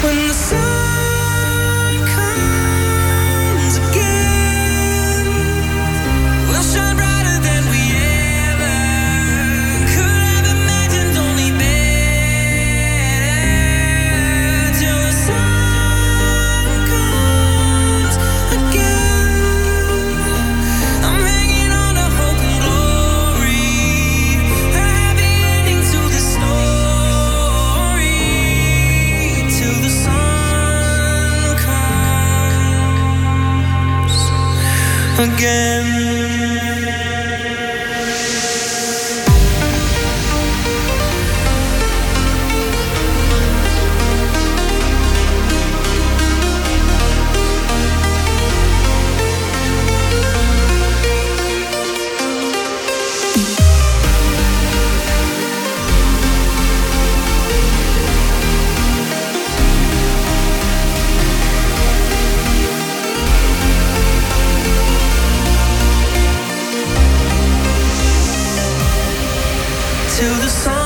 When the sun again to the sun.